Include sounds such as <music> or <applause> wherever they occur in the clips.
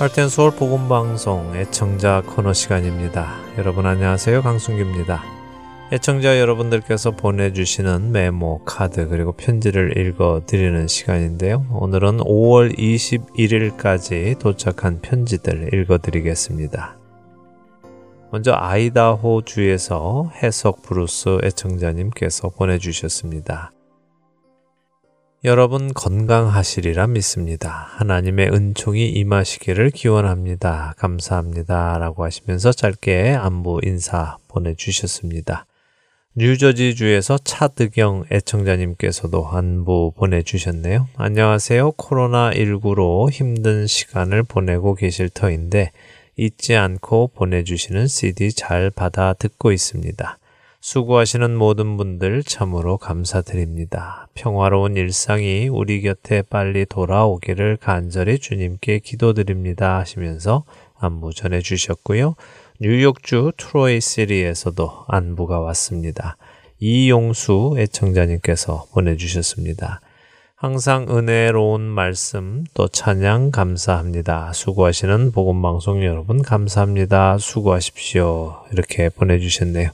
Heart and Soul 복음방송 애청자 코너 시간입니다. 여러분 안녕하세요. 강순규입니다. 애청자 여러분들께서 보내주시는 메모, 카드, 그리고 편지를 읽어 드리는 시간인데요. 오늘은 5월 21일까지 도착한 편지들 읽어 드리겠습니다. 먼저 아이다호 주에서 해석 브루스 애청자님께서 보내주셨습니다. 여러분 건강하시리라 믿습니다. 하나님의 은총이 임하시기를 기원합니다. 감사합니다. 라고 하시면서 짧게 안부 인사 보내주셨습니다. 뉴저지주에서 차드경 애청자님께서도 안부 보내주셨네요. 안녕하세요. 코로나19로 힘든 시간을 보내고 계실 터인데 잊지 않고 보내주시는 CD 잘 받아 듣고 있습니다. 수고하시는 모든 분들 참으로 감사드립니다. 평화로운 일상이 우리 곁에 빨리 돌아오기를 간절히 주님께 기도드립니다 하시면서 안부 전해 주셨고요. 뉴욕주 트로이 시리에서도 안부가 왔습니다. 이용수 애청자님께서 보내주셨습니다. 항상 은혜로운 말씀 또 찬양 감사합니다. 수고하시는 복음방송 여러분 감사합니다. 수고하십시오. 이렇게 보내주셨네요.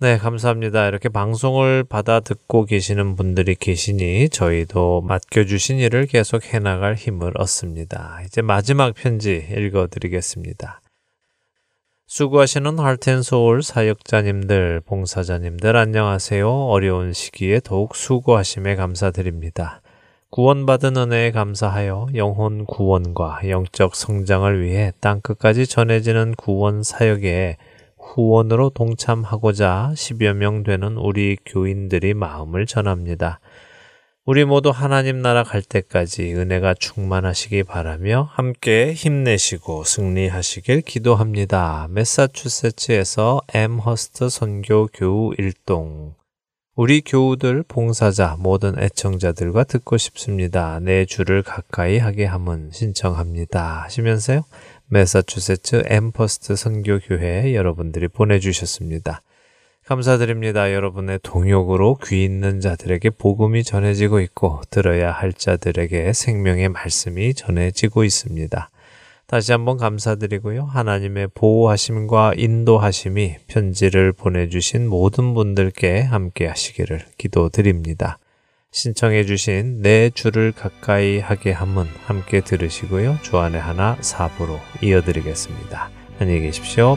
네, 감사합니다. 이렇게 방송을 받아 듣고 계시는 분들이 계시니 저희도 맡겨주신 일을 계속 해나갈 힘을 얻습니다. 이제 마지막 편지 읽어드리겠습니다. 수고하시는 할텐소울 사역자님들, 봉사자님들 안녕하세요. 어려운 시기에 더욱 수고하심에 감사드립니다. 구원받은 은혜에 감사하여 영혼 구원과 영적 성장을 위해 땅끝까지 전해지는 구원 사역에 후원으로 동참하고자 10여 명 되는 우리 교인들이 마음을 전합니다. 우리 모두 하나님 나라 갈 때까지 은혜가 충만하시기 바라며 함께 힘내시고 승리하시길 기도합니다. 메사추세츠에서 엠허스트 선교 교우 일동 우리 교우들, 봉사자, 모든 애청자들과 듣고 싶습니다. 내 주를 가까이 하게 함은 신청합니다. 하시면서요. 메사추세츠 엠퍼스트 선교교회 여러분들이 보내주셨습니다. 감사드립니다. 여러분의 동역으로 귀 있는 자들에게 복음이 전해지고 있고 들어야 할 자들에게 생명의 말씀이 전해지고 있습니다. 다시 한번 감사드리고요. 하나님의 보호하심과 인도하심이 편지를 보내주신 모든 분들께 함께 하시기를 기도드립니다. 신청해 주신 내 주를 가까이 하게 함은 함께 들으시고요. 주안의 하나 사부로 이어드리겠습니다. 안녕히 계십시오.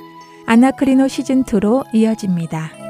아나크리노 시즌2로 이어집니다.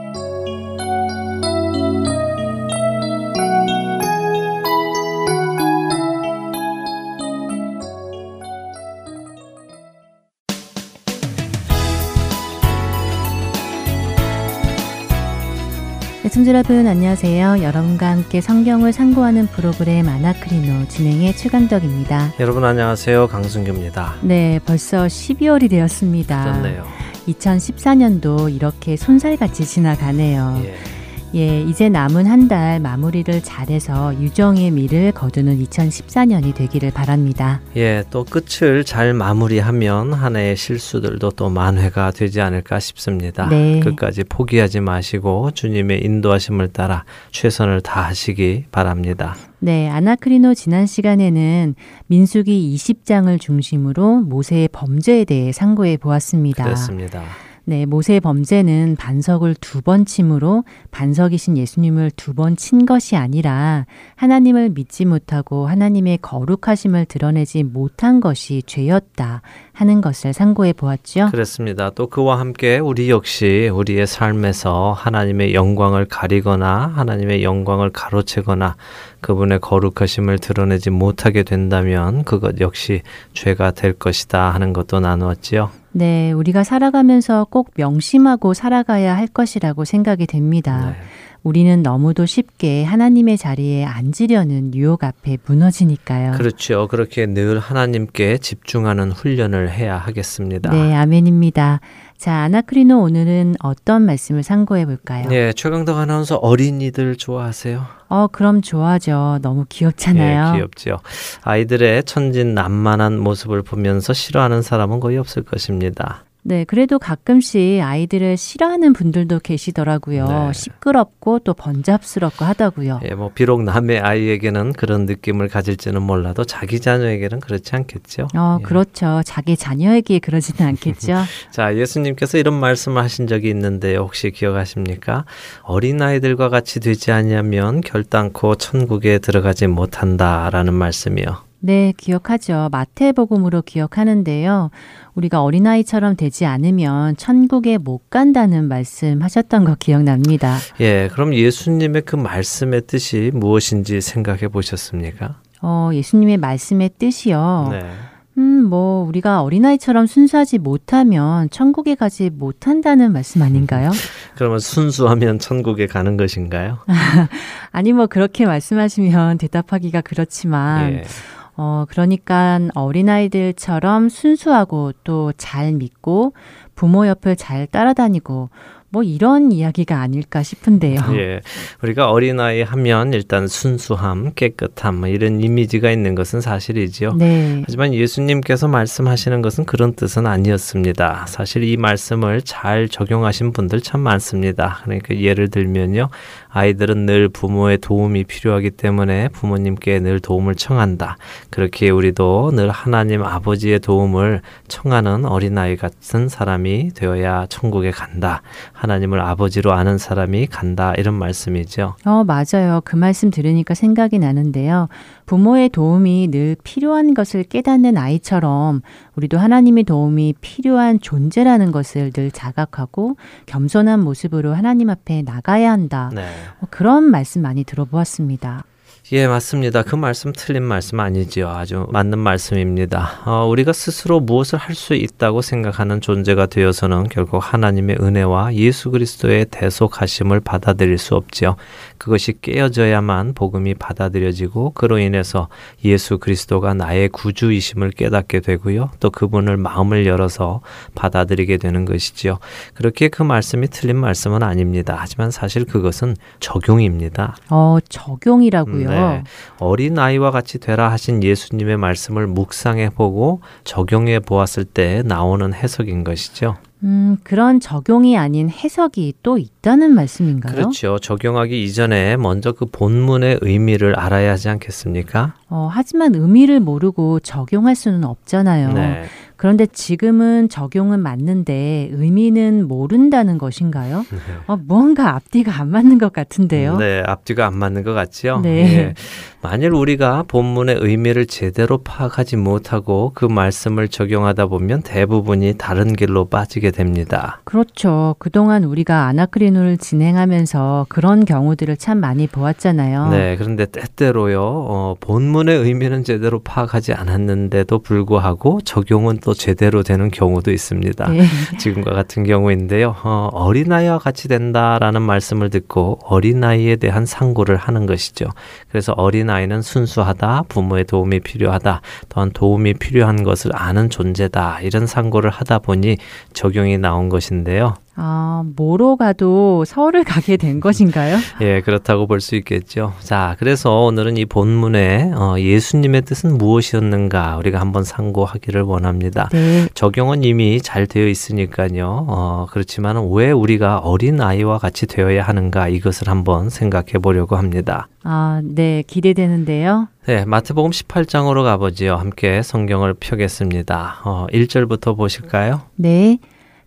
청자 여러분 안녕하세요. 여러분과 함께 성경을 상고하는 프로그램 아나크리노 진행의 최강덕입니다. 여러분 안녕하세요. 강순규입니다. 네, 벌써 12월이 되었습니다. 그렇네요. 2014년도 이렇게 손살같이 지나가네요. 예. 예, 이제 남은 한 달 마무리를 잘해서 유정의 미를 거두는 2014년이 되기를 바랍니다. 예, 또 끝을 잘 마무리하면 한 해의 실수들도 또 만회가 되지 않을까 싶습니다. 네. 끝까지 포기하지 마시고 주님의 인도하심을 따라 최선을 다하시기 바랍니다. 네, 아나크리노 지난 시간에는 민수기 20장을 중심으로 모세의 범죄에 대해 상고해 보았습니다. 그렇습니다. 네, 모세의 범죄는 반석을 두 번 침으로 반석이신 예수님을 두 번 친 것이 아니라 하나님을 믿지 못하고 하나님의 거룩하심을 드러내지 못한 것이 죄였다 하는 것을 상고해 보았죠. 그렇습니다. 또 그와 함께 우리 역시 우리의 삶에서 하나님의 영광을 가리거나 하나님의 영광을 가로채거나 그분의 거룩하심을 드러내지 못하게 된다면 그것 역시 죄가 될 것이다 하는 것도 나누었지요. 네, 우리가 살아가면서 꼭 명심하고 살아가야 할 것이라고 생각이 됩니다. 네. 우리는 너무도 쉽게 하나님의 자리에 앉으려는 유혹 앞에 무너지니까요. 그렇죠. 그렇게 늘 하나님께 집중하는 훈련을 해야 하겠습니다. 네, 아멘입니다. 자, 아나크리노 오늘은 어떤 말씀을 상고해 볼까요? 네, 최강덕 아나운서 어린이들 좋아하세요? 어, 그럼 좋아하죠. 너무 귀엽잖아요. 네, 귀엽죠. 아이들의 천진난만한 모습을 보면서 싫어하는 사람은 거의 없을 것입니다. 네, 그래도 가끔씩 아이들을 싫어하는 분들도 계시더라고요. 네. 시끄럽고 또 번잡스럽고 하다고요. 예, 뭐 비록 남의 아이에게는 그런 느낌을 가질지는 몰라도 자기 자녀에게는 그렇지 않겠죠. 어, 예. 그렇죠. 자기 자녀에게 그러지는 않겠죠. <laughs> 자, 예수님께서 이런 말씀을 하신 적이 있는데 혹시 기억하십니까? 어린 아이들과 같이 되지 않으면 결단코 천국에 들어가지 못한다라는 말씀이요. 네, 기억하죠. 마태복음으로 기억하는데요. 우리가 어린아이처럼 되지 않으면 천국에 못 간다는 말씀 하셨던 거 기억납니다. 예, 그럼 예수님의 그 말씀의 뜻이 무엇인지 생각해 보셨습니까? 어, 예수님의 말씀의 뜻이요. 네. 음, 뭐 우리가 어린아이처럼 순수하지 못하면 천국에 가지 못한다는 말씀 아닌가요? <laughs> 그러면 순수하면 천국에 가는 것인가요? <laughs> 아니 뭐 그렇게 말씀하시면 대답하기가 그렇지만 예. 어 그러니까 어린아이들처럼 순수하고 또 잘 믿고 부모 옆을 잘 따라다니고 뭐 이런 이야기가 아닐까 싶은데요. 예. 우리가 어린아이 하면 일단 순수함, 깨끗함 뭐 이런 이미지가 있는 것은 사실이지요. 네. 하지만 예수님께서 말씀하시는 것은 그런 뜻은 아니었습니다. 사실 이 말씀을 잘 적용하신 분들 참 많습니다. 그러니까 예를 들면요. 아이들은 늘 부모의 도움이 필요하기 때문에 부모님께 늘 도움을 청한다. 그렇게 우리도 늘 하나님 아버지의 도움을 청하는 어린아이 같은 사람이 되어야 천국에 간다. 하나님을 아버지로 아는 사람이 간다. 이런 말씀이죠. 어, 맞아요. 그 말씀 들으니까 생각이 나는데요. 부모의 도움이 늘 필요한 것을 깨닫는 아이처럼 우리도 하나님의 도움이 필요한 존재라는 것을 늘 자각하고 겸손한 모습으로 하나님 앞에 나가야 한다. 네. 뭐 그런 말씀 많이 들어보았습니다. 예, 맞습니다. 그 말씀 틀린 말씀 아니지요. 아주 맞는 말씀입니다. 어, 우리가 스스로 무엇을 할 수 있다고 생각하는 존재가 되어서는 결국 하나님의 은혜와 예수 그리스도의 대속하심을 받아들일 수 없지요. 그것이 깨어져야만 복음이 받아들여지고 그로 인해서 예수 그리스도가 나의 구주이심을 깨닫게 되고요. 또 그분을 마음을 열어서 받아들이게 되는 것이지요. 그렇게 그 말씀이 틀린 말씀은 아닙니다. 하지만 사실 그것은 적용입니다. 어, 적용이라고요. 네. 어린 아이와 같이 되라 하신 예수님의 말씀을 묵상해 보고 적용해 보았을 때 나오는 해석인 것이죠. 음, 그런 적용이 아닌 해석이 또 있다는 말씀인가요? 그렇죠. 적용하기 이전에 먼저 그 본문의 의미를 알아야 하지 않겠습니까? 어, 하지만 의미를 모르고 적용할 수는 없잖아요. 네. 그런데 지금은 적용은 맞는데 의미는 모른다는 것인가요? 네. <laughs> 어, 무언가 앞뒤가 안 맞는 것 같은데요. 네, 앞뒤가 안 맞는 것 같지요. 네. 예. 만일 우리가 본문의 의미를 제대로 파악하지 못하고 그 말씀을 적용하다 보면 대부분이 다른 길로 빠지게 됩니다. 그렇죠. 그동안 우리가 아나크리노를 진행하면서 그런 경우들을 참 많이 보았잖아요. 네, 그런데 때때로요, 어, 본문의 의미는 제대로 파악하지 않았는데도 불구하고 적용은 또 제대로 되는 경우도 있습니다. 네. 지금과 같은 경우인데요. 어, 어린아이와 같이 된다라는 말씀을 듣고 어린아이에 대한 상고를 하는 것이죠. 그래서 어린아이는 순수하다, 부모의 도움이 필요하다, 또한 도움이 필요한 것을 아는 존재다, 이런 상고를 하다 보니 적용이 나온 것인데요. 아, 뭐로 가도 서울을 가게 된 것인가요? 예, 그렇다고 볼 수 있겠죠. 자, 그래서 오늘은 이 본문에 어, 예수님의 뜻은 무엇이었는가 우리가 한번 상고하기를 원합니다. 네. 적용은 이미 잘 되어 있으니까요. 어, 그렇지만 왜 우리가 어린 아이와 같이 되어야 하는가 이것을 한번 생각해 보려고 합니다. 아, 네, 기대되는데요. 네, 마태복음 18장으로 가보지요. 함께 성경을 펴겠습니다. 어, 1절부터 보실까요? 네.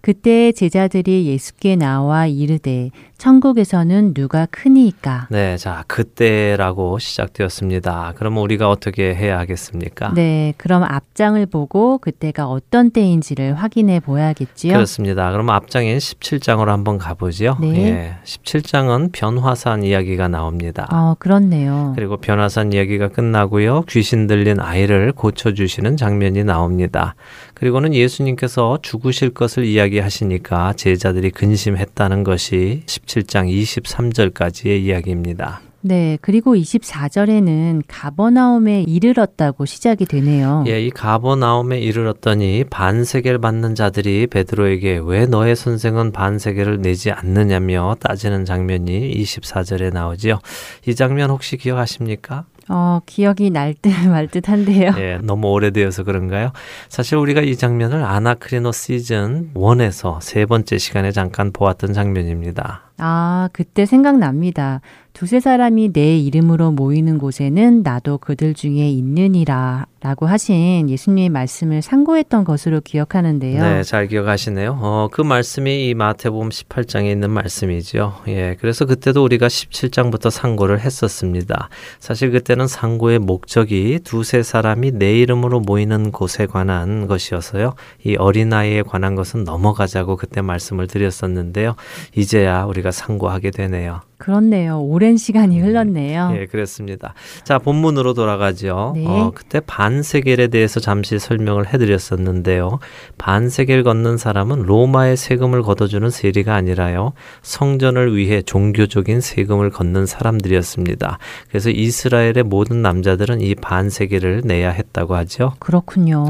그때 제자들이 예수께 나와 이르되 천국에서는 누가 크니까? 네, 자, 그때라고 시작되었습니다. 그럼 우리가 어떻게 해야 하겠습니까? 네, 그럼 앞장을 보고 그때가 어떤 때인지를 확인해 보야겠지요. 그렇습니다. 그럼 앞장인 17장으로 한번 가보죠. 네. 예, 17장은 변화산 이야기가 나옵니다. 어, 그렇네요. 그리고 변화산 이야기가 끝나고요. 귀신 들린 아이를 고쳐주시는 장면이 나옵니다. 그리고는 예수님께서 죽으실 것을 이야기하시니까 제자들이 근심했다는 것이 17장 23절까지의 이야기입니다. 네, 그리고 24절에는 가버나움에 이르렀다고 시작이 되네요. 예, 이 가버나움에 이르렀더니 반세계를 받는 자들이 베드로에게 왜 너의 선생은 반세계를 내지 않느냐며 따지는 장면이 24절에 나오지요. 이 장면 혹시 기억하십니까? 어, 기억이 날 듯 <laughs> 말 듯한데요. 예, 너무 오래되어서 그런가요? 사실 우리가 이 장면을 아나크리노 시즌 1에서 세 번째 시간에 잠깐 보았던 장면입니다. 아, 그때 생각납니다. 두세 사람이 내 이름으로 모이는 곳에는 나도 그들 중에 있느니라 라고 하신 예수님의 말씀을 상고했던 것으로 기억하는데요. 네, 잘 기억하시네요. 어, 그 말씀이 이 마태복음 18장에 있는 말씀이죠. 예, 그래서 그때도 우리가 17장부터 상고를 했었습니다. 사실 그때는 상고의 목적이 두세 사람이 내 이름으로 모이는 곳에 관한 것이어서요. 이 어린아이에 관한 것은 넘어가자고 그때 말씀을 드렸었는데요. 이제야 우리가 상고하게 되네요. 그렇네요. 오랜 시간이 흘렀네요. 예, 그렇습니다. 자, 본문으로 돌아가죠. 네. 어, 그때 반 세겔에 대해서 잠시 설명을 해드렸었는데요. 반세겔 걷는 사람은 로마의 세금을 걷어주는 세리가 아니라요. 성전을 위해 종교적인 세금을 걷는 사람들이었습니다. 그래서 이스라엘의 모든 남자들은 이 반세겔을 내야 했다고 하죠. 그렇군요.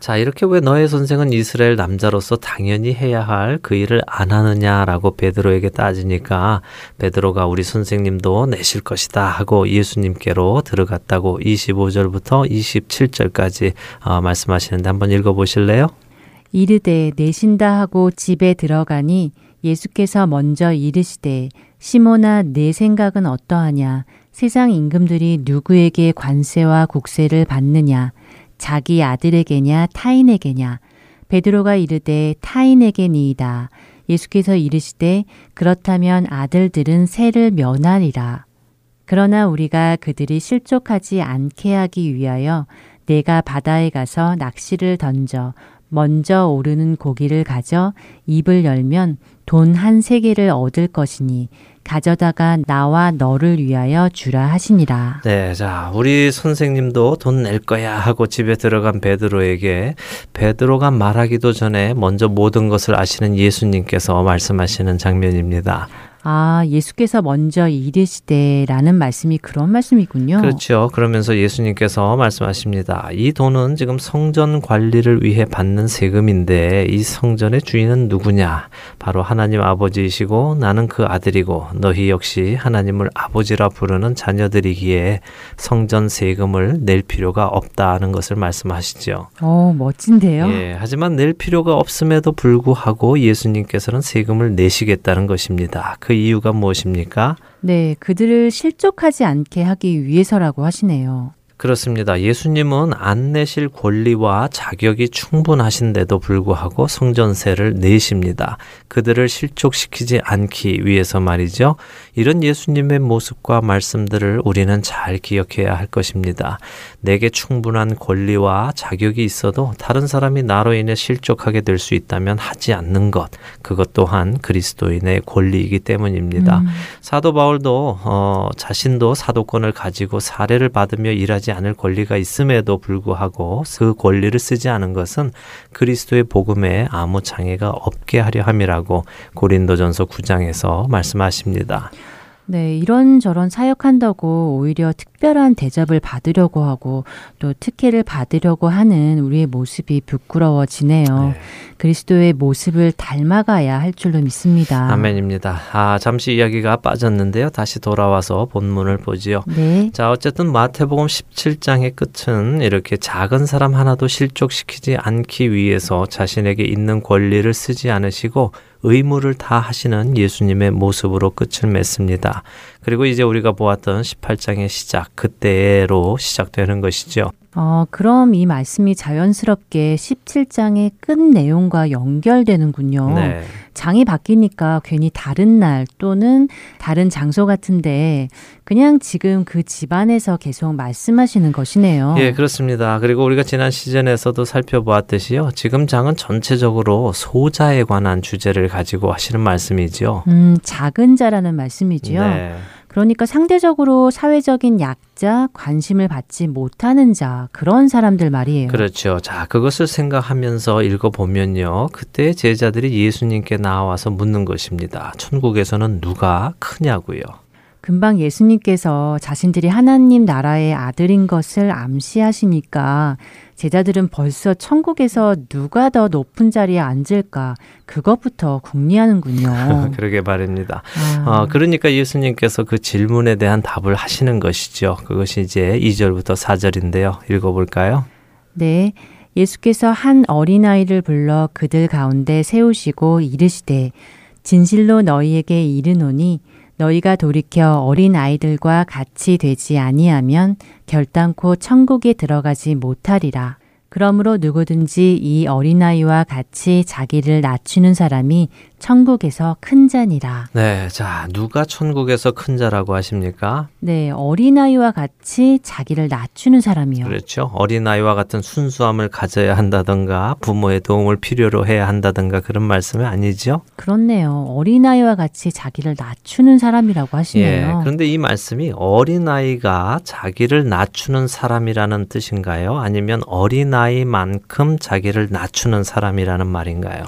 자, 이렇게 왜 너의 선생은 이스라엘 남자로서 당연히 해야 할 그 일을 안 하느냐라고 베드로에게 따지니까 베드로가 우리 선생님도 내실 것이다 하고 예수님께로 들어갔다고 25절부터 27 절까지 어, 말씀하시는데 한번 읽어 보실래요? 이르되 내신다 하고 집에 들어가니 예수께서 먼저 이르시되 시몬아 내 생각은 어떠하냐? 세상 임금들이 누구에게 관세와 국세를 받느냐? 자기 아들에게냐? 타인에게냐? 베드로가 이르되 타인에게니이다. 예수께서 이르시되 그렇다면 아들들은 세를 면하리라. 그러나 우리가 그들이 실족하지 않게 하기 위하여 내가 바다에 가서 낚시를 던져 먼저 오르는 고기를 가져 입을 열면 돈 한 세 개를 얻을 것이니 가져다가 나와 너를 위하여 주라 하시니라. 네, 자, 우리 선생님도 돈 낼 거야 하고 집에 들어간 베드로에게 베드로가 말하기도 전에 먼저 모든 것을 아시는 예수님께서 말씀하시는 장면입니다. 아, 예수께서 먼저 이르시되라는 말씀이 그런 말씀이군요. 그렇죠. 그러면서 예수님께서 말씀하십니다. 이 돈은 지금 성전 관리를 위해 받는 세금인데 이 성전의 주인은 누구냐? 바로 하나님 아버지이시고 나는 그 아들이고 너희 역시 하나님을 아버지라 부르는 자녀들이기에 성전 세금을 낼 필요가 없다는 것을 말씀하시죠. 어, 멋진데요. 예, 하지만 낼 필요가 없음에도 불구하고 예수님께서는 세금을 내시겠다는 것입니다. 그 이유가 무엇입니까? 네, 그들을 실족하지 않게 하기 위해서라고 하시네요. 그렇습니다. 예수님은 안 내실 권리와 자격이 충분하신데도 불구하고 성전세를 내십니다. 그들을 실족시키지 않기 위해서 말이죠. 이런 예수님의 모습과 말씀들을 우리는 잘 기억해야 할 것입니다. 내게 충분한 권리와 자격이 있어도 다른 사람이 나로 인해 실족하게 될 수 있다면 하지 않는 것. 그것 또한 그리스도인의 권리이기 때문입니다. 음. 사도 바울도 어, 자신도 사도권을 가지고 사례를 받으며 일하지 않을 권리가 있음에도 불구하고 그 권리를 쓰지 않은 것은 그리스도의 복음에 아무 장애가 없게 하려 함이라고 고린도전서 9장에서 말씀하십니다. 네, 이런저런 사역한다고 오히려 특별한 대접을 받으려고 하고 또 특혜를 받으려고 하는 우리의 모습이 부끄러워지네요. 네. 그리스도의 모습을 닮아가야 할 줄로 믿습니다. 아멘입니다. 아, 잠시 이야기가 빠졌는데요. 다시 돌아와서 본문을 보지요. 네. 자, 어쨌든 마태복음 17장의 끝은 이렇게 작은 사람 하나도 실족시키지 않기 위해서 자신에게 있는 권리를 쓰지 않으시고 의무를 다 하시는 예수님의 모습으로 끝을 맺습니다. 그리고 이제 우리가 보았던 18장의 시작, 그때로 시작되는 것이죠. 어, 그럼 이 말씀이 자연스럽게 17장의 끝 내용과 연결되는군요. 네. 장이 바뀌니까 괜히 다른 날 또는 다른 장소 같은데 그냥 지금 그 집안에서 계속 말씀하시는 것이네요. 예, 그렇습니다. 그리고 우리가 지난 시즌에서도 살펴보았듯이요. 지금 장은 전체적으로 소자에 관한 주제를 가지고 하시는 말씀이죠. 음, 작은 자라는 말씀이지요. 네. 그러니까 상대적으로 사회적인 약자, 관심을 받지 못하는 자, 그런 사람들 말이에요. 그렇죠. 자, 그것을 생각하면서 읽어보면요. 그때 제자들이 예수님께 나와서 묻는 것입니다. 천국에서는 누가 크냐고요. 금방 예수님께서 자신들이 하나님 나라의 아들인 것을 암시하시니까 제자들은 벌써 천국에서 누가 더 높은 자리에 앉을까 그것부터 궁리하는군요. <laughs> 그러게 말입니다. 아, 어, 그러니까 예수님께서 그 질문에 대한 답을 하시는 것이죠. 그것이 이제 2절부터 4절인데요. 읽어볼까요? 네. 예수께서 한 어린아이를 불러 그들 가운데 세우시고 이르시되 진실로 너희에게 이르노니 너희가 돌이켜 어린 아이들과 같이 되지 아니하면 결단코 천국에 들어가지 못하리라. 그러므로 누구든지 이 어린아이와 같이 자기를 낮추는 사람이 천국에서 큰 자니라. 네, 자, 누가 천국에서 큰 자라고 하십니까? 네, 어린아이와 같이 자기를 낮추는 사람이요. 그렇죠. 어린아이와 같은 순수함을 가져야 한다던가 부모의 도움을 필요로 해야 한다던가 그런 말씀이 아니죠? 그렇네요. 어린아이와 같이 자기를 낮추는 사람이라고 하시네요. 예, 그런데 이 말씀이 어린아이가 자기를 낮추는 사람이라는 뜻인가요? 아니면 어린아이만큼 자기를 낮추는 사람이라는 말인가요?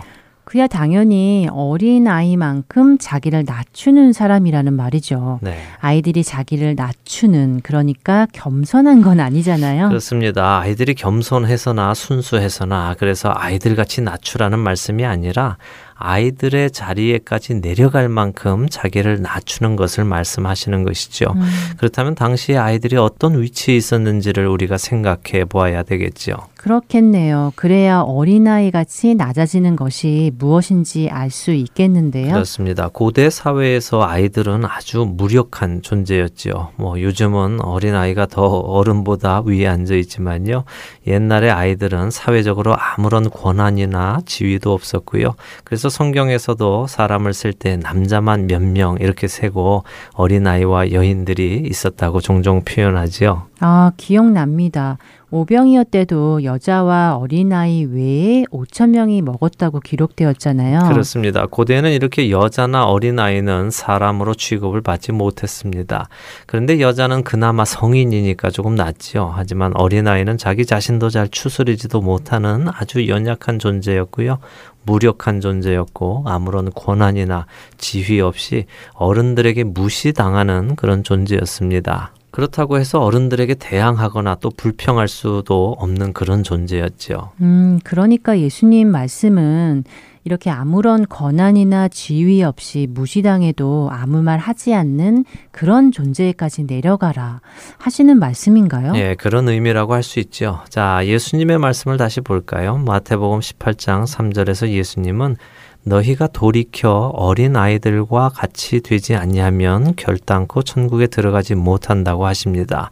그야 당연히 어린 아이만큼 자기를 낮추는 사람이라는 말이죠. 네. 아이들이 자기를 낮추는 그러니까 겸손한 건 아니잖아요. 그렇습니다. 아이들이 겸손해서나 순수해서나 그래서 아이들 같이 낮추라는 말씀이 아니라 아이들의 자리에까지 내려갈 만큼 자기를 낮추는 것을 말씀하시는 것이죠. 음. 그렇다면 당시에 아이들이 어떤 위치에 있었는지를 우리가 생각해 보아야 되겠죠. 그렇겠네요. 그래야 어린아이 같이 낮아지는 것이 무엇인지 알 수 있겠는데요. 그렇습니다. 고대 사회에서 아이들은 아주 무력한 존재였죠. 뭐 요즘은 어린아이가 더 어른보다 위에 앉아 있지만요. 옛날에 아이들은 사회적으로 아무런 권한이나 지위도 없었고요. 그래서 성경에서도 사람을 쓸 때 남자만 몇 명 이렇게 세고 어린아이와 여인들이 있었다고 종종 표현하지요. 아, 기억납니다. 오병이어 때도 여자와 어린아이 외에 5천 명이 먹었다고 기록되었잖아요. 그렇습니다. 고대에는 이렇게 여자나 어린아이는 사람으로 취급을 받지 못했습니다. 그런데 여자는 그나마 성인이니까 조금 낫지요. 하지만 어린아이는 자기 자신도 잘 추스리지도 못하는 아주 연약한 존재였고요. 무력한 존재였고 아무런 권한이나 지휘 없이 어른들에게 무시당하는 그런 존재였습니다. 그렇다고 해서 어른들에게 대항하거나 또 불평할 수도 없는 그런 존재였죠. 음, 그러니까 예수님 말씀은 이렇게 아무런 권한이나 지위 없이 무시당해도 아무 말 하지 않는 그런 존재까지 내려가라 하시는 말씀인가요? 예, 그런 의미라고 할 수 있죠. 자, 예수님의 말씀을 다시 볼까요? 마태복음 18장 3절에서 예수님은 너희가 돌이켜 어린 아이들과 같이 되지 아니하면 결단코 천국에 들어가지 못한다고 하십니다.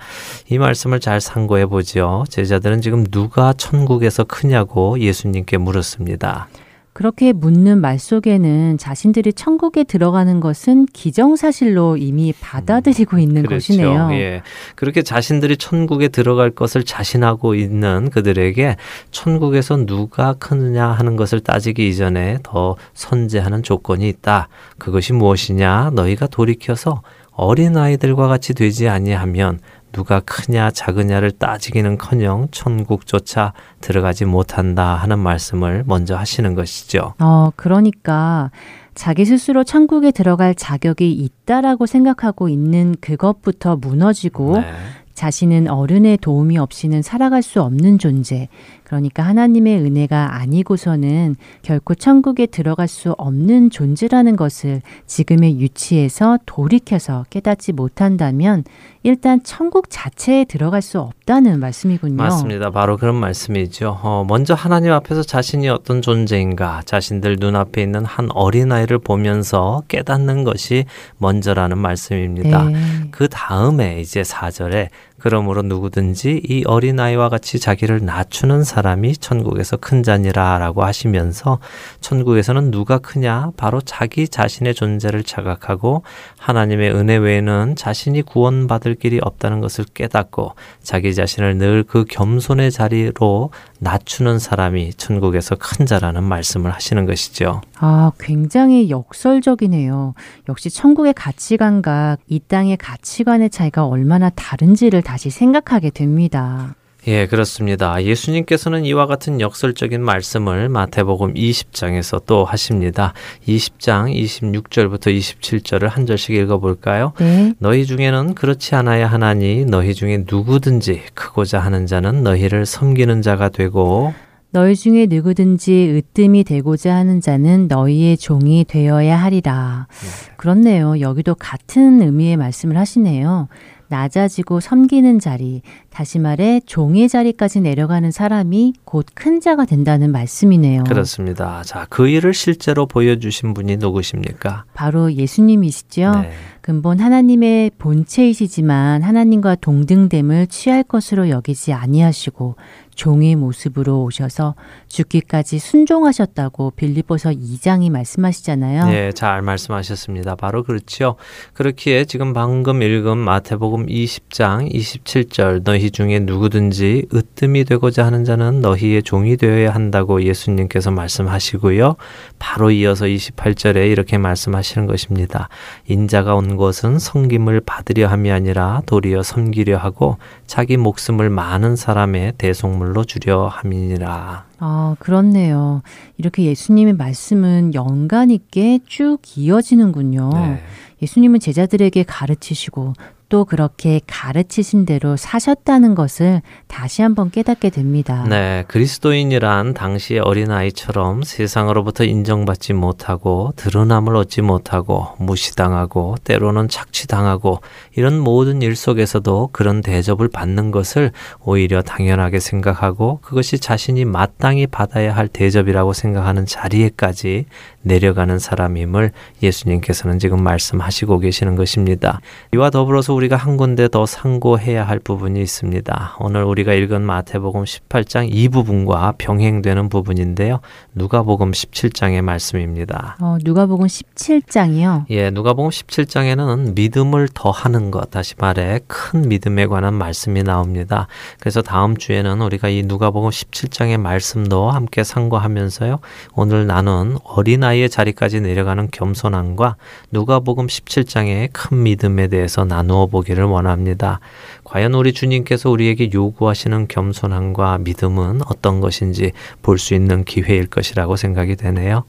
이 말씀을 잘 상고해 보지요. 제자들은 지금 누가 천국에서 크냐고 예수님께 물었습니다. 그렇게 묻는 말 속에는 자신들이 천국에 들어가는 것은 기정사실로 이미 받아들이고 있는 그렇죠. 것이네요. 예. 그렇게 자신들이 천국에 들어갈 것을 자신하고 있는 그들에게 천국에서 누가 크느냐 하는 것을 따지기 이전에 더 선제하는 조건이 있다. 그것이 무엇이냐? 너희가 돌이켜서 어린 아이들과 같이 되지 아니하면 누가 크냐 작으냐를 따지기는커녕 천국조차 들어가지 못한다 하는 말씀을 먼저 하시는 것이죠. 어, 그러니까 자기 스스로 천국에 들어갈 자격이 있다라고 생각하고 있는 그것부터 무너지고 네. 자신은 어른의 도움이 없이는 살아갈 수 없는 존재. 그러니까 하나님의 은혜가 아니고서는 결코 천국에 들어갈 수 없는 존재라는 것을 지금의 유치에서 돌이켜서 깨닫지 못한다면 일단 천국 자체에 들어갈 수 없다는 말씀이군요. 맞습니다. 바로 그런 말씀이죠. 어, 먼저 하나님 앞에서 자신이 어떤 존재인가, 자신들 눈앞에 있는 한 어린아이를 보면서 깨닫는 것이 먼저라는 말씀입니다. 네. 그 다음에 이제 4절에 그러므로 누구든지 이 어린아이와 같이 자기를 낮추는 사람이 천국에서 큰 자니라 라고 하시면서 천국에서는 누가 크냐? 바로 자기 자신의 존재를 자각하고 하나님의 은혜 외에는 자신이 구원받을 길이 없다는 것을 깨닫고 자기 자신을 늘 그 겸손의 자리로 낮추는 사람이 천국에서 큰 자라는 말씀을 하시는 것이죠. 아, 굉장히 역설적이네요. 역시 천국의 가치관과 이 땅의 가치관의 차이가 얼마나 다른지를 다시 생각하게 됩니다. 예, 그렇습니다. 예수님께서는 이와 같은 역설적인 말씀을 마태복음 20장에서 또 하십니다. 20장 26절부터 27절을 한 절씩 읽어볼까요? 네. 너희 중에는 그렇지 않아야 하나니 너희 중에 누구든지 크고자 하는 자는 너희를 섬기는 자가 되고 너희 중에 누구든지 으뜸이 되고자 하는 자는 너희의 종이 되어야 하리라. 네. 그렇네요. 여기도 같은 의미의 말씀을 하시네요. 낮아지고 섬기는 자리, 다시 말해 종의 자리까지 내려가는 사람이 곧 큰 자가 된다는 말씀이네요. 그렇습니다. 자, 그 일을 실제로 보여주신 분이 누구십니까? 바로 예수님이시죠. 네. 근본 하나님의 본체이시지만 하나님과 동등됨을 취할 것으로 여기지 아니하시고 종의 모습으로 오셔서 죽기까지 순종하셨다고 빌립보서 2장이 말씀하시잖아요. 네, 잘 말씀하셨습니다. 바로 그렇죠. 그렇기에 지금 방금 읽은 마태복음 20장 27절 너희 중에 누구든지 으뜸이 되고자 하는 자는 너희의 종이 되어야 한다고 예수님께서 말씀하시고요. 바로 이어서 28절에 이렇게 말씀하시는 것입니다. 인자가 온 것은 성김을 받으려 함이 아니라 도리어 섬기려 하고 자기 목숨을 많은 사람의 대속물 물로 주려 함이니라. 아, 그렇네요. 이렇게 예수님의 말씀은 연간 있게 쭉 이어지는군요. 네. 예수님은 제자들에게 가르치시고 또 그렇게 가르치신 대로 사셨다는 것을 다시 한번 깨닫게 됩니다. 네, 그리스도인이란 당시의 어린아이처럼 세상으로부터 인정받지 못하고 드러남을 얻지 못하고 무시당하고 때로는 착취당하고 이런 모든 일 속에서도 그런 대접을 받는 것을 오히려 당연하게 생각하고 그것이 자신이 마땅히 받아야 할 대접이라고 생각하는 자리에까지 내려가는 사람임을 예수님께서는 지금 말씀하시고 계시는 것입니다. 이와 더불어서 우리가 한 군데 더 상고해야 할 부분이 있습니다. 오늘 우리가 읽은 마태복음 18장 이 부분과 병행되는 부분인데요. 누가복음 17장의 말씀입니다. 어, 누가복음 17장이요? 예, 누가복음 17장에는 믿음을 더하는 것, 다시 말해 큰 믿음에 관한 말씀이 나옵니다. 그래서 다음 주에는 우리가 이 누가복음 17장의 말씀도 함께 상고하면서요. 오늘 나눈 어린아이의 자리까지 내려가는 겸손함과 누가복음 17장의 큰 믿음에 대해서 나누어 보기를 원합니다. 과연 우리 주님께서 우리에게 요구하시는 겸손함과 믿음은 어떤 것인지 볼 수 있는 기회일 것이라고 생각이 되네요.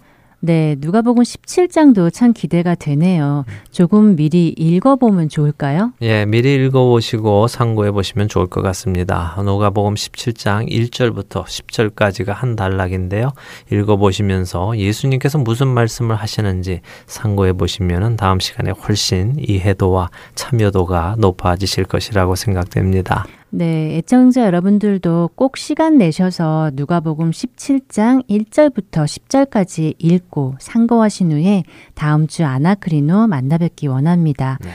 네, 누가복음 17장도 참 기대가 되네요. 조금 미리 읽어보면 좋을까요? 예, 미리 읽어보시고 상고해 보시면 좋을 것 같습니다. 누가복음 17장 1절부터 10절까지가 한 단락인데요. 읽어보시면서 예수님께서 무슨 말씀을 하시는지 상고해 보시면 다음 시간에 훨씬 이해도와 참여도가 높아지실 것이라고 생각됩니다. 네, 애청자 여러분들도 꼭 시간 내셔서 누가복음 17장 1절부터 10절까지 읽고 상고하신 후에 다음 주 아나크리노 만나 뵙기 원합니다. 네.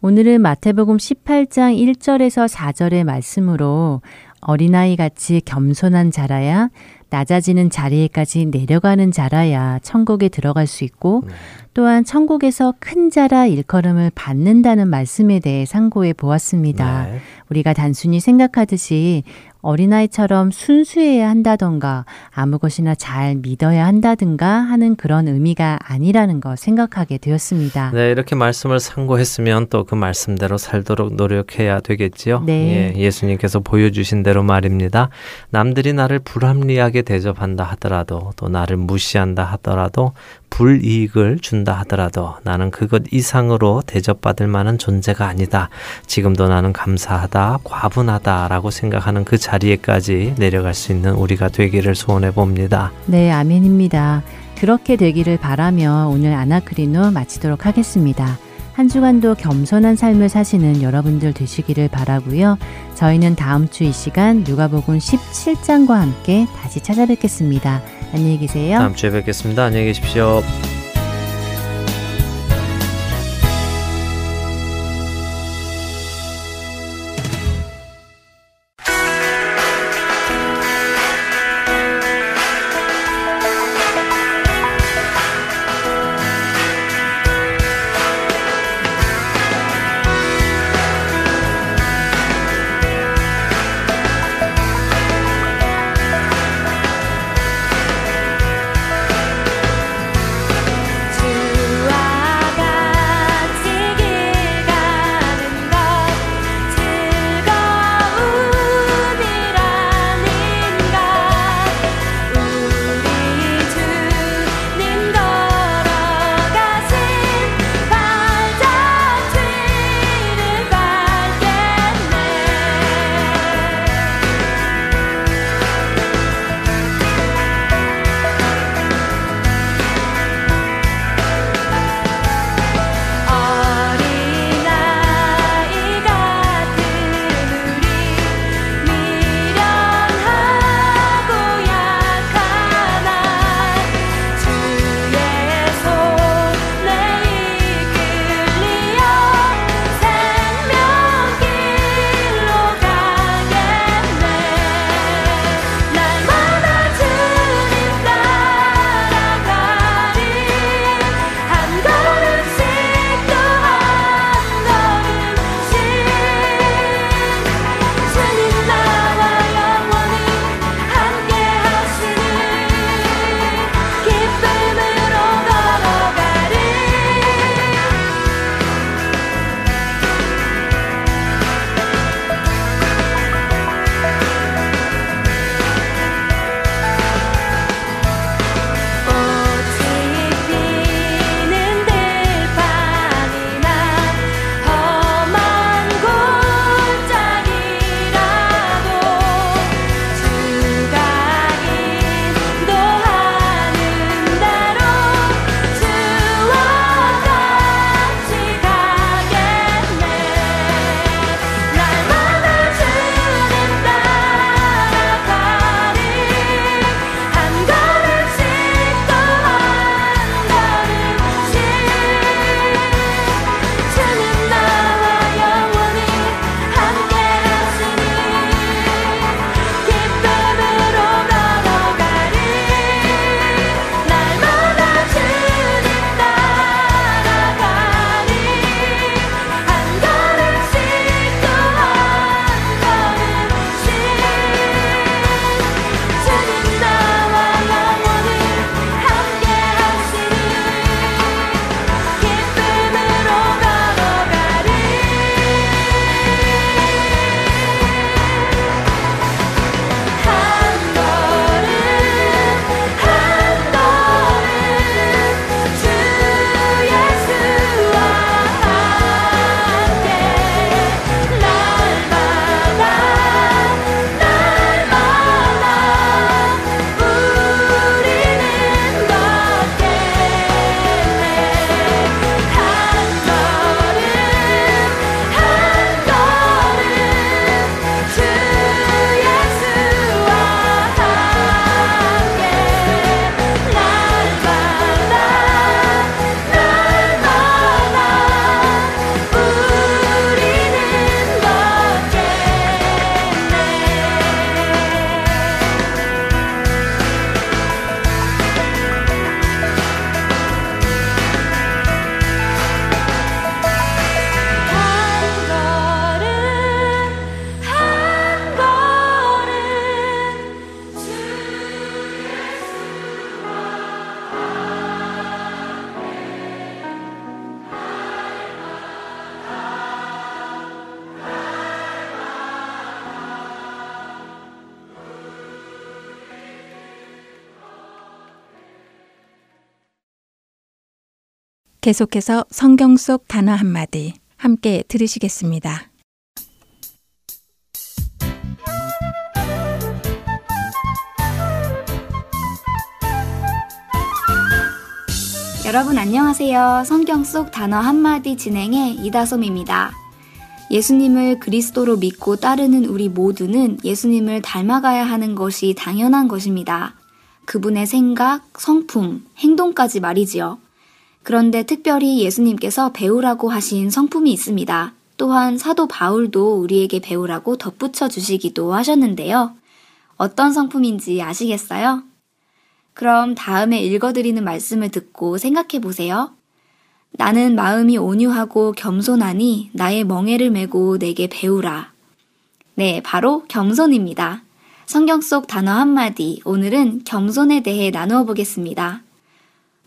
오늘은 마태복음 18장 1절에서 4절의 말씀으로 어린아이 같이 겸손한 자라야 낮아지는 자리에까지 내려가는 자라야 천국에 들어갈 수 있고 네. 또한 천국에서 큰 자라 일컬음을 받는다는 말씀에 대해 상고해 보았습니다. 네. 우리가 단순히 생각하듯이 어린아이처럼 순수해야 한다던가 아무 것이나 잘 믿어야 한다든가 하는 그런 의미가 아니라는 거 생각하게 되었습니다. 네, 이렇게 말씀을 상고했으면 또 그 말씀대로 살도록 노력해야 되겠지요. 네. 예, 예수님께서 보여주신 대로 말입니다. 남들이 나를 불합리하게 대접한다 하더라도 또 나를 무시한다 하더라도 불이익을 준다 하더라도 나는 그것 이상으로 대접받을 만한 존재가 아니다. 지금도 나는 감사하다, 과분하다라고 생각하는 그 자리에까지 내려갈 수 있는 우리가 되기를 소원해 봅니다. 네, 아멘입니다. 그렇게 되기를 바라며 오늘 아나크리노 마치도록 하겠습니다. 한 주간도 겸손한 삶을 사시는 여러분들 되시기를 바라고요. 저희는 다음 주 이 시간 누가복음 17장과 함께 다시 찾아뵙겠습니다. 안녕히 계세요. 다음 주에 뵙겠습니다. 안녕히 계십시오. 계속해서 성경 속 단어 한마디 함께 들으시겠습니다. 여러분 안녕하세요. 성경 속 단어 한마디 진행의 이다솜입니다. 예수님을 그리스도로 믿고 따르는 우리 모두는 예수님을 닮아가야 하는 것이 당연한 것입니다. 그분의 생각, 성품, 행동까지 말이지요. 그런데 특별히 예수님께서 배우라고 하신 성품이 있습니다. 또한 사도 바울도 우리에게 배우라고 덧붙여 주시기도 하셨는데요. 어떤 성품인지 아시겠어요? 그럼 다음에 읽어드리는 말씀을 듣고 생각해 보세요. 나는 마음이 온유하고 겸손하니 나의 멍에를 메고 내게 배우라. 네, 바로 겸손입니다. 성경 속 단어 한마디, 오늘은 겸손에 대해 나누어 보겠습니다.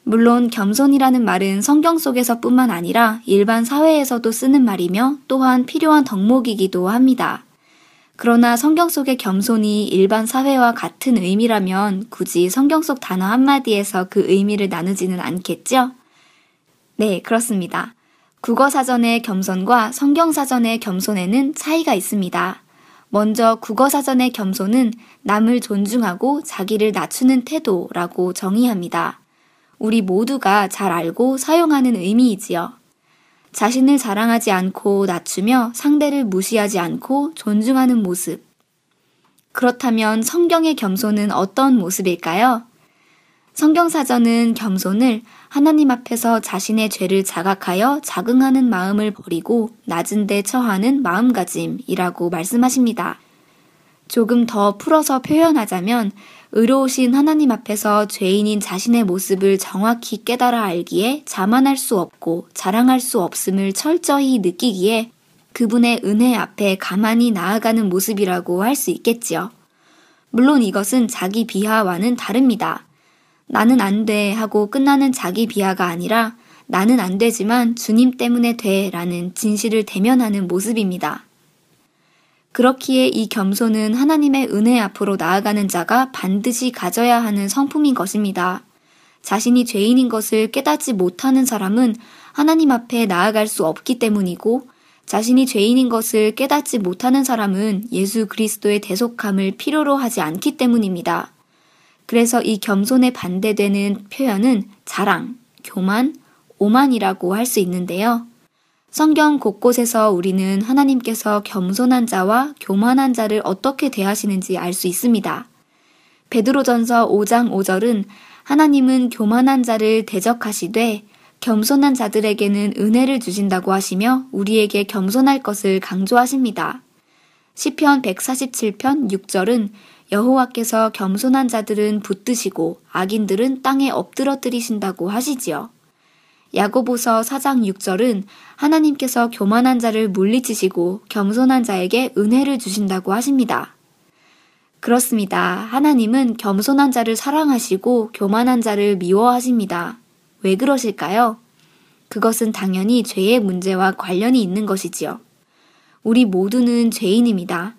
물론 겸손이라는 말은 성경 속에서 뿐만 아니라 일반 사회에서도 쓰는 말이며 또한 필요한 덕목이기도 합니다. 그러나 성경 속의 겸손이 일반 사회와 같은 의미라면 굳이 성경 속 단어 한마디에서 그 의미를 나누지는 않겠죠? 네, 그렇습니다. 국어 사전의 겸손과 성경 사전의 겸손에는 차이가 있습니다. 먼저 국어 사전의 겸손은 남을 존중하고 자기를 낮추는 태도라고 정의합니다. 우리 모두가 잘 알고 사용하는 의미이지요. 자신을 자랑하지 않고 낮추며 상대를 무시하지 않고 존중하는 모습. 그렇다면 성경의 겸손은 어떤 모습일까요? 성경사전은 겸손을 하나님 앞에서 자신의 죄를 자각하여 자긍하는 마음을 버리고 낮은 데 처하는 마음가짐이라고 말씀하십니다. 조금 더 풀어서 표현하자면 의로우신 하나님 앞에서 죄인인 자신의 모습을 정확히 깨달아 알기에 자만할 수 없고 자랑할 수 없음을 철저히 느끼기에 그분의 은혜 앞에 가만히 나아가는 모습이라고 할 수 있겠지요. 물론 이것은 자기 비하와는 다릅니다. 나는 안 돼 하고 끝나는 자기 비하가 아니라 나는 안 되지만 주님 때문에 돼 라는 진실을 대면하는 모습입니다. 그렇기에 이 겸손은 하나님의 은혜 앞으로 나아가는 자가 반드시 가져야 하는 성품인 것입니다. 자신이 죄인인 것을 깨닫지 못하는 사람은 하나님 앞에 나아갈 수 없기 때문이고 자신이 죄인인 것을 깨닫지 못하는 사람은 예수 그리스도의 대속함을 필요로 하지 않기 때문입니다. 그래서 이 겸손에 반대되는 표현은 자랑, 교만, 오만이라고 할 수 있는데요. 성경 곳곳에서 우리는 하나님께서 겸손한 자와 교만한 자를 어떻게 대하시는지 알 수 있습니다. 베드로전서 5장 5절은 하나님은 교만한 자를 대적하시되 겸손한 자들에게는 은혜를 주신다고 하시며 우리에게 겸손할 것을 강조하십니다. 시편 147편 6절은 여호와께서 겸손한 자들은 붙드시고 악인들은 땅에 엎드러뜨리신다고 하시지요. 야고보서 4장 6절은 하나님께서 교만한 자를 물리치시고 겸손한 자에게 은혜를 주신다고 하십니다. 그렇습니다. 하나님은 겸손한 자를 사랑하시고 교만한 자를 미워하십니다. 왜 그러실까요? 그것은 당연히 죄의 문제와 관련이 있는 것이지요. 우리 모두는 죄인입니다.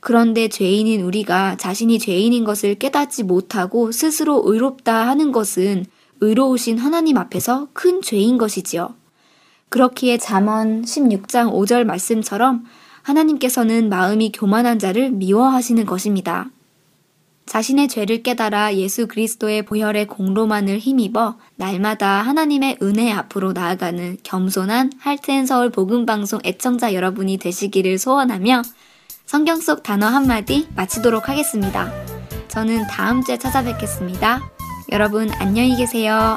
그런데 죄인인 우리가 자신이 죄인인 것을 깨닫지 못하고 스스로 의롭다 하는 것은 의로우신 하나님 앞에서 큰 죄인 것이지요. 그렇기에 잠언 16장 5절 말씀처럼 하나님께서는 마음이 교만한 자를 미워하시는 것입니다. 자신의 죄를 깨달아 예수 그리스도의 보혈의 공로만을 힘입어 날마다 하나님의 은혜 앞으로 나아가는 겸손한 할트앤 서울 복음방송 애청자 여러분이 되시기를 소원하며 성경 속 단어 한마디 마치도록 하겠습니다. 저는 다음 주에 찾아뵙겠습니다. 여러분 안녕히 계세요.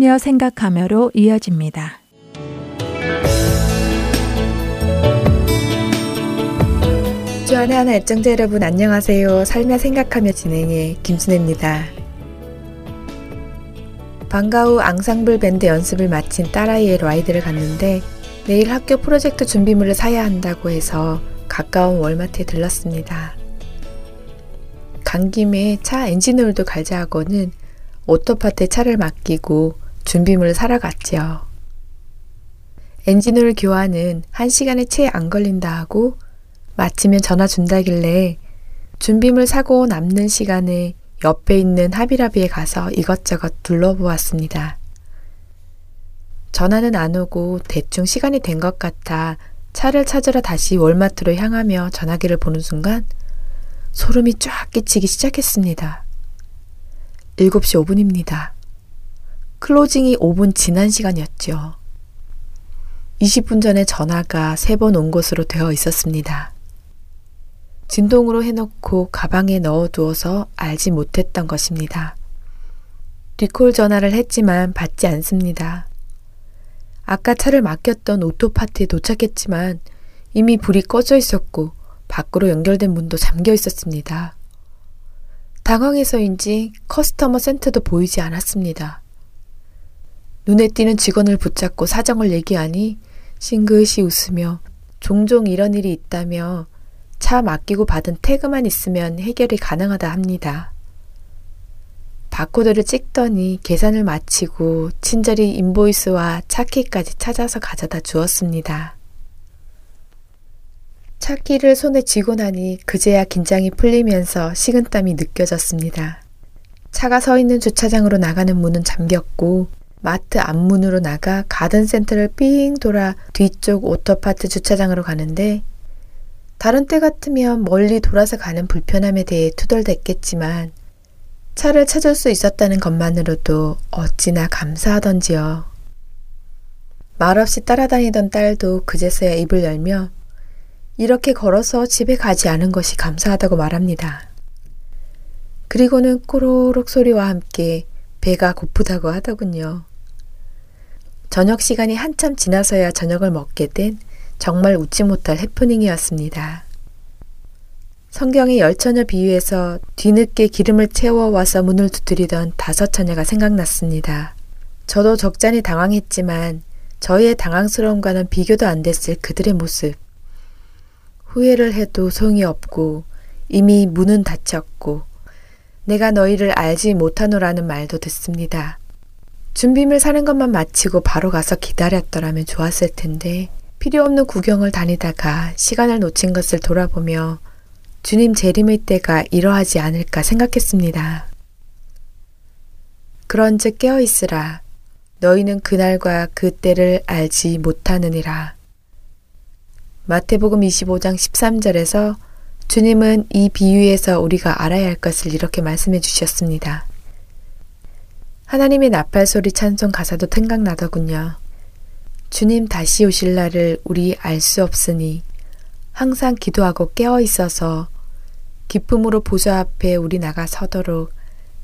살며 생각하며로 이어집니다. 주안의 하나 애청자 여러분 안녕하세요. 살며 생각하며 진행해 김순혜입니다. 방과 후 앙상블 밴드 연습을 마친 딸아이의 라이드를 갔는데 내일 학교 프로젝트 준비물을 사야 한다고 해서 가까운 월마트에 들렀습니다. 간 김에 차 엔진오일도 갈자 하고는 오토파트에 차를 맡기고 준비물을 사러 갔지요. 엔진오일 교환은 한 시간에 채 안 걸린다 하고 마치면 전화 준다길래 준비물 사고 남는 시간에 옆에 있는 하비라비에 가서 이것저것 둘러보았습니다. 전화는 안 오고 대충 시간이 된 것 같아 차를 찾으러 다시 월마트로 향하며 전화기를 보는 순간 소름이 쫙 끼치기 시작했습니다. 7시 5분입니다. 클로징이 5분 지난 시간이었죠. 20분 전에 전화가 3번 온 것으로 되어 있었습니다. 진동으로 해놓고 가방에 넣어두어서 알지 못했던 것입니다. 리콜 전화를 했지만 받지 않습니다. 아까 차를 맡겼던 오토파트에 도착했지만 이미 불이 꺼져 있었고 밖으로 연결된 문도 잠겨 있었습니다. 당황해서인지 커스터머 센터도 보이지 않았습니다. 눈에 띄는 직원을 붙잡고 사정을 얘기하니 싱긋이 웃으며 종종 이런 일이 있다며 차 맡기고 받은 태그만 있으면 해결이 가능하다 합니다. 바코드를 찍더니 계산을 마치고 친절히 인보이스와 차키까지 찾아서 가져다 주었습니다. 차키를 손에 쥐고 나니 그제야 긴장이 풀리면서 식은땀이 느껴졌습니다. 차가 서 있는 주차장으로 나가는 문은 잠겼고 마트 앞문으로 나가 가든센터를 삥 돌아 뒤쪽 오토파트 주차장으로 가는데 다른 때 같으면 멀리 돌아서 가는 불편함에 대해 투덜댔겠지만 차를 찾을 수 있었다는 것만으로도 어찌나 감사하던지요. 말없이 따라다니던 딸도 그제서야 입을 열며 이렇게 걸어서 집에 가지 않은 것이 감사하다고 말합니다. 그리고는 꼬로록 소리와 함께 배가 고프다고 하더군요. 저녁 시간이 한참 지나서야 저녁을 먹게 된 정말 웃지 못할 해프닝이었습니다. 성경의 열 처녀 비유에서 뒤늦게 기름을 채워와서 문을 두드리던 다섯 처녀가 생각났습니다. 저도 적잖이 당황했지만 저희의 당황스러움과는 비교도 안 됐을 그들의 모습. 후회를 해도 소용이 없고 이미 문은 닫혔고 내가 너희를 알지 못하노라는 말도 듣습니다. 준비물 사는 것만 마치고 바로 가서 기다렸더라면 좋았을 텐데 필요 없는 구경을 다니다가 시간을 놓친 것을 돌아보며 주님 재림의 때가 이러하지 않을까 생각했습니다. 그런즉 깨어 있으라. 너희는 그날과 그 때를 알지 못하느니라. 마태복음 25장 13절에서 주님은 이 비유에서 우리가 알아야 할 것을 이렇게 말씀해 주셨습니다. 하나님의 나팔 소리 찬송 가사도 생각나더군요. 주님 다시 오실 날을 우리 알 수 없으니 항상 기도하고 깨어 있어서 기쁨으로 보좌 앞에 우리 나가 서도록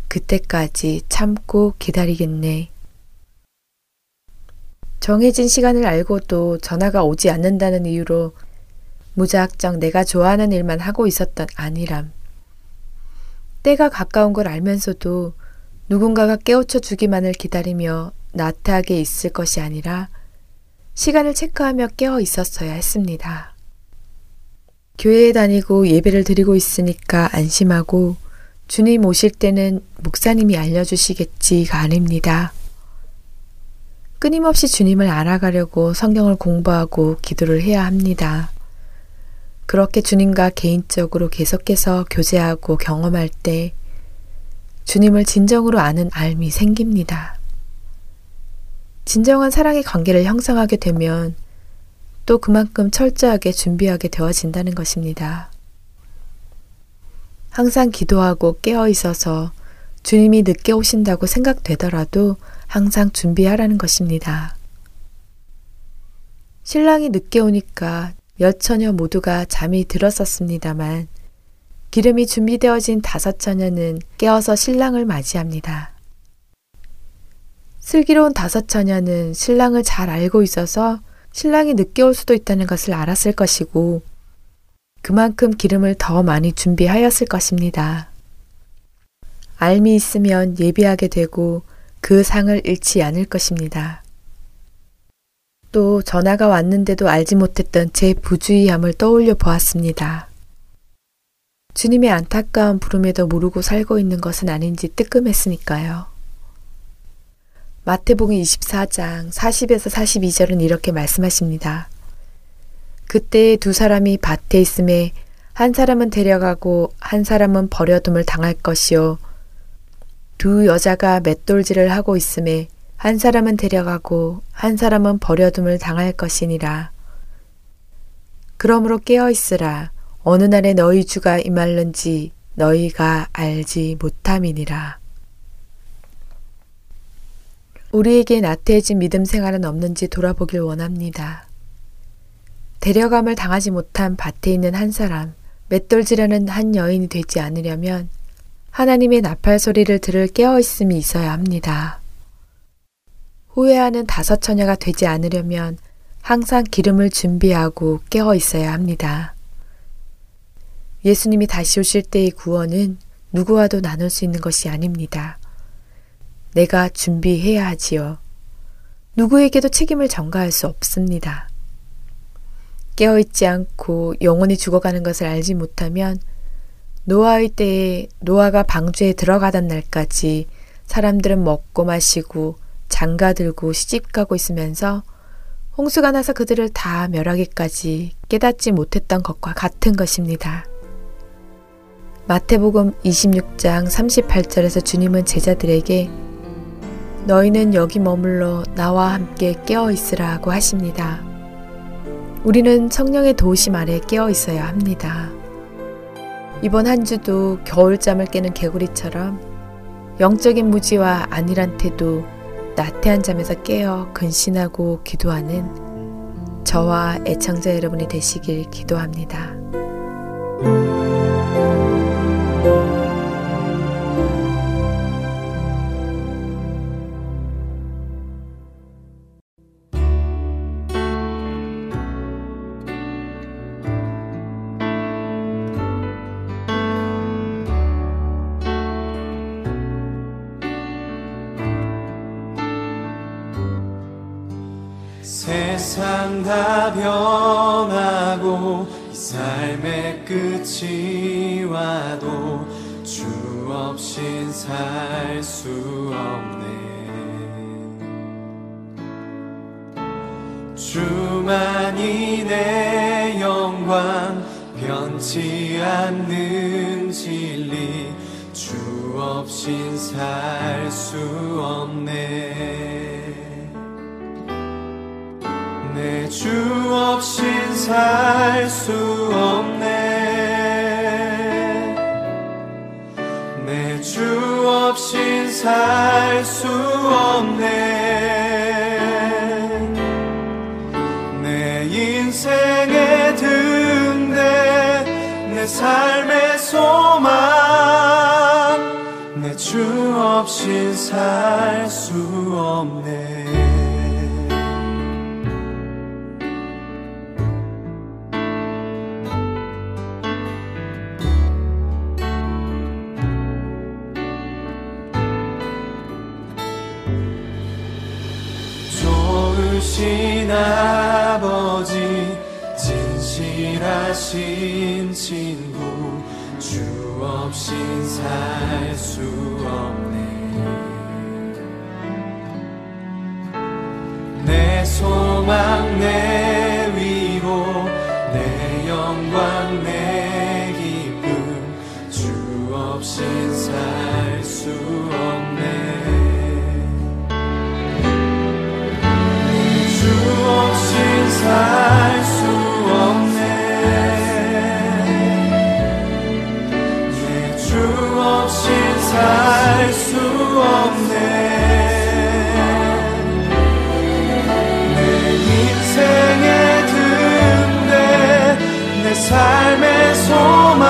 그때까지 참고 기다리겠네. 정해진 시간을 알고도 전화가 오지 않는다는 이유로 무작정 내가 좋아하는 일만 하고 있었던 아니람. 때가 가까운 걸 알면서도 누군가가 깨우쳐 주기만을 기다리며 나태하게 있을 것이 아니라 시간을 체크하며 깨어 있었어야 했습니다. 교회에 다니고 예배를 드리고 있으니까 안심하고 주님 오실 때는 목사님이 알려주시겠지가 아닙니다. 끊임없이 주님을 알아가려고 성경을 공부하고 기도를 해야 합니다. 그렇게 주님과 개인적으로 계속해서 교제하고 경험할 때 주님을 진정으로 아는 알미 생깁니다. 진정한 사랑의 관계를 형성하게 되면 또 그만큼 철저하게 준비하게 되어진다는 것입니다. 항상 기도하고 깨어 있어서 주님이 늦게 오신다고 생각되더라도 항상 준비하라는 것입니다. 신랑이 늦게 오니까 여처녀 모두가 잠이 들었었습니다만 기름이 준비되어진 다섯 처녀는 깨어서 신랑을 맞이합니다. 슬기로운 다섯 처녀는 신랑을 잘 알고 있어서 신랑이 늦게 올 수도 있다는 것을 알았을 것이고 그만큼 기름을 더 많이 준비하였을 것입니다. 알미 있으면 예비하게 되고 그 상을 잃지 않을 것입니다. 또 전화가 왔는데도 알지 못했던 제 부주의함을 떠올려 보았습니다. 주님의 안타까운 부름에도 모르고 살고 있는 것은 아닌지 뜨끔했으니까요. 마태복음 24장 40에서 42절은 이렇게 말씀하십니다. 그때 두 사람이 밭에 있음에 한 사람은 데려가고 한 사람은 버려둠을 당할 것이요. 두 여자가 맷돌질을 하고 있음에 한 사람은 데려가고 한 사람은 버려둠을 당할 것이니라. 그러므로 깨어 있으라. 어느 날에 너희 주가 임할는지 너희가 알지 못함이니라. 우리에게 나태해진 믿음 생활은 없는지 돌아보길 원합니다. 데려감을 당하지 못한 밭에 있는 한 사람, 맷돌질하는 한 여인이 되지 않으려면 하나님의 나팔 소리를 들을 깨어 있음이 있어야 합니다. 후회하는 다섯 처녀가 되지 않으려면 항상 기름을 준비하고 깨어 있어야 합니다. 예수님이 다시 오실 때의 구원은 누구와도 나눌 수 있는 것이 아닙니다. 내가 준비해야 하지요. 누구에게도 책임을 전가할 수 없습니다. 깨어있지 않고 영원히 죽어가는 것을 알지 못하면 노아의 때에 노아가 방주에 들어가던 날까지 사람들은 먹고 마시고 장가 들고 시집 가고 있으면서 홍수가 나서 그들을 다 멸하기까지 깨닫지 못했던 것과 같은 것입니다. 마태복음 26장 38절에서 주님은 제자들에게 너희는 여기 머물러 나와 함께 깨어 있으라고 하십니다. 우리는 성령의 도우심 아래 깨어 있어야 합니다. 이번 한 주도 겨울잠을 깨는 개구리처럼 영적인 무지와 안일한 태도, 나태한 잠에서 깨어 근신하고 기도하는 저와 애청자 여러분이 되시길 기도합니다. 살 수 없네. 주만이 내 영광 변치 않는 진리 주 없인 살 수 없네. 내 주 없인 살 수 없네 살 수 없네. 내 인생의 등대 내 삶의 소망 내 주 없인 살수 없네 진실하신 친구 주 없인 살 수 없네. 내 소망 내 위로 내 영광 내 기쁨 주 없인 살 수 없네. 주 없인 살 삶의 소망.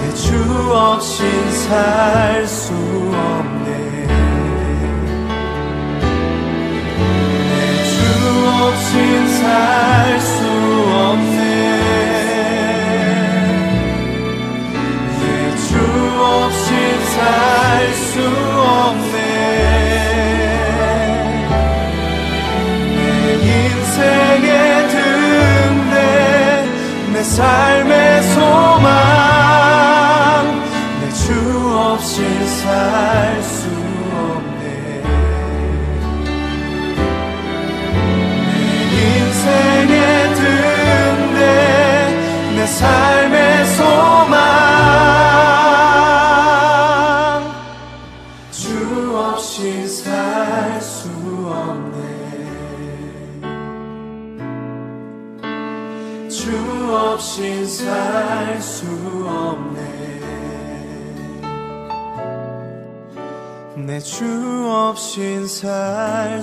내 주 없인 살 수 없네. 주 없인 살 살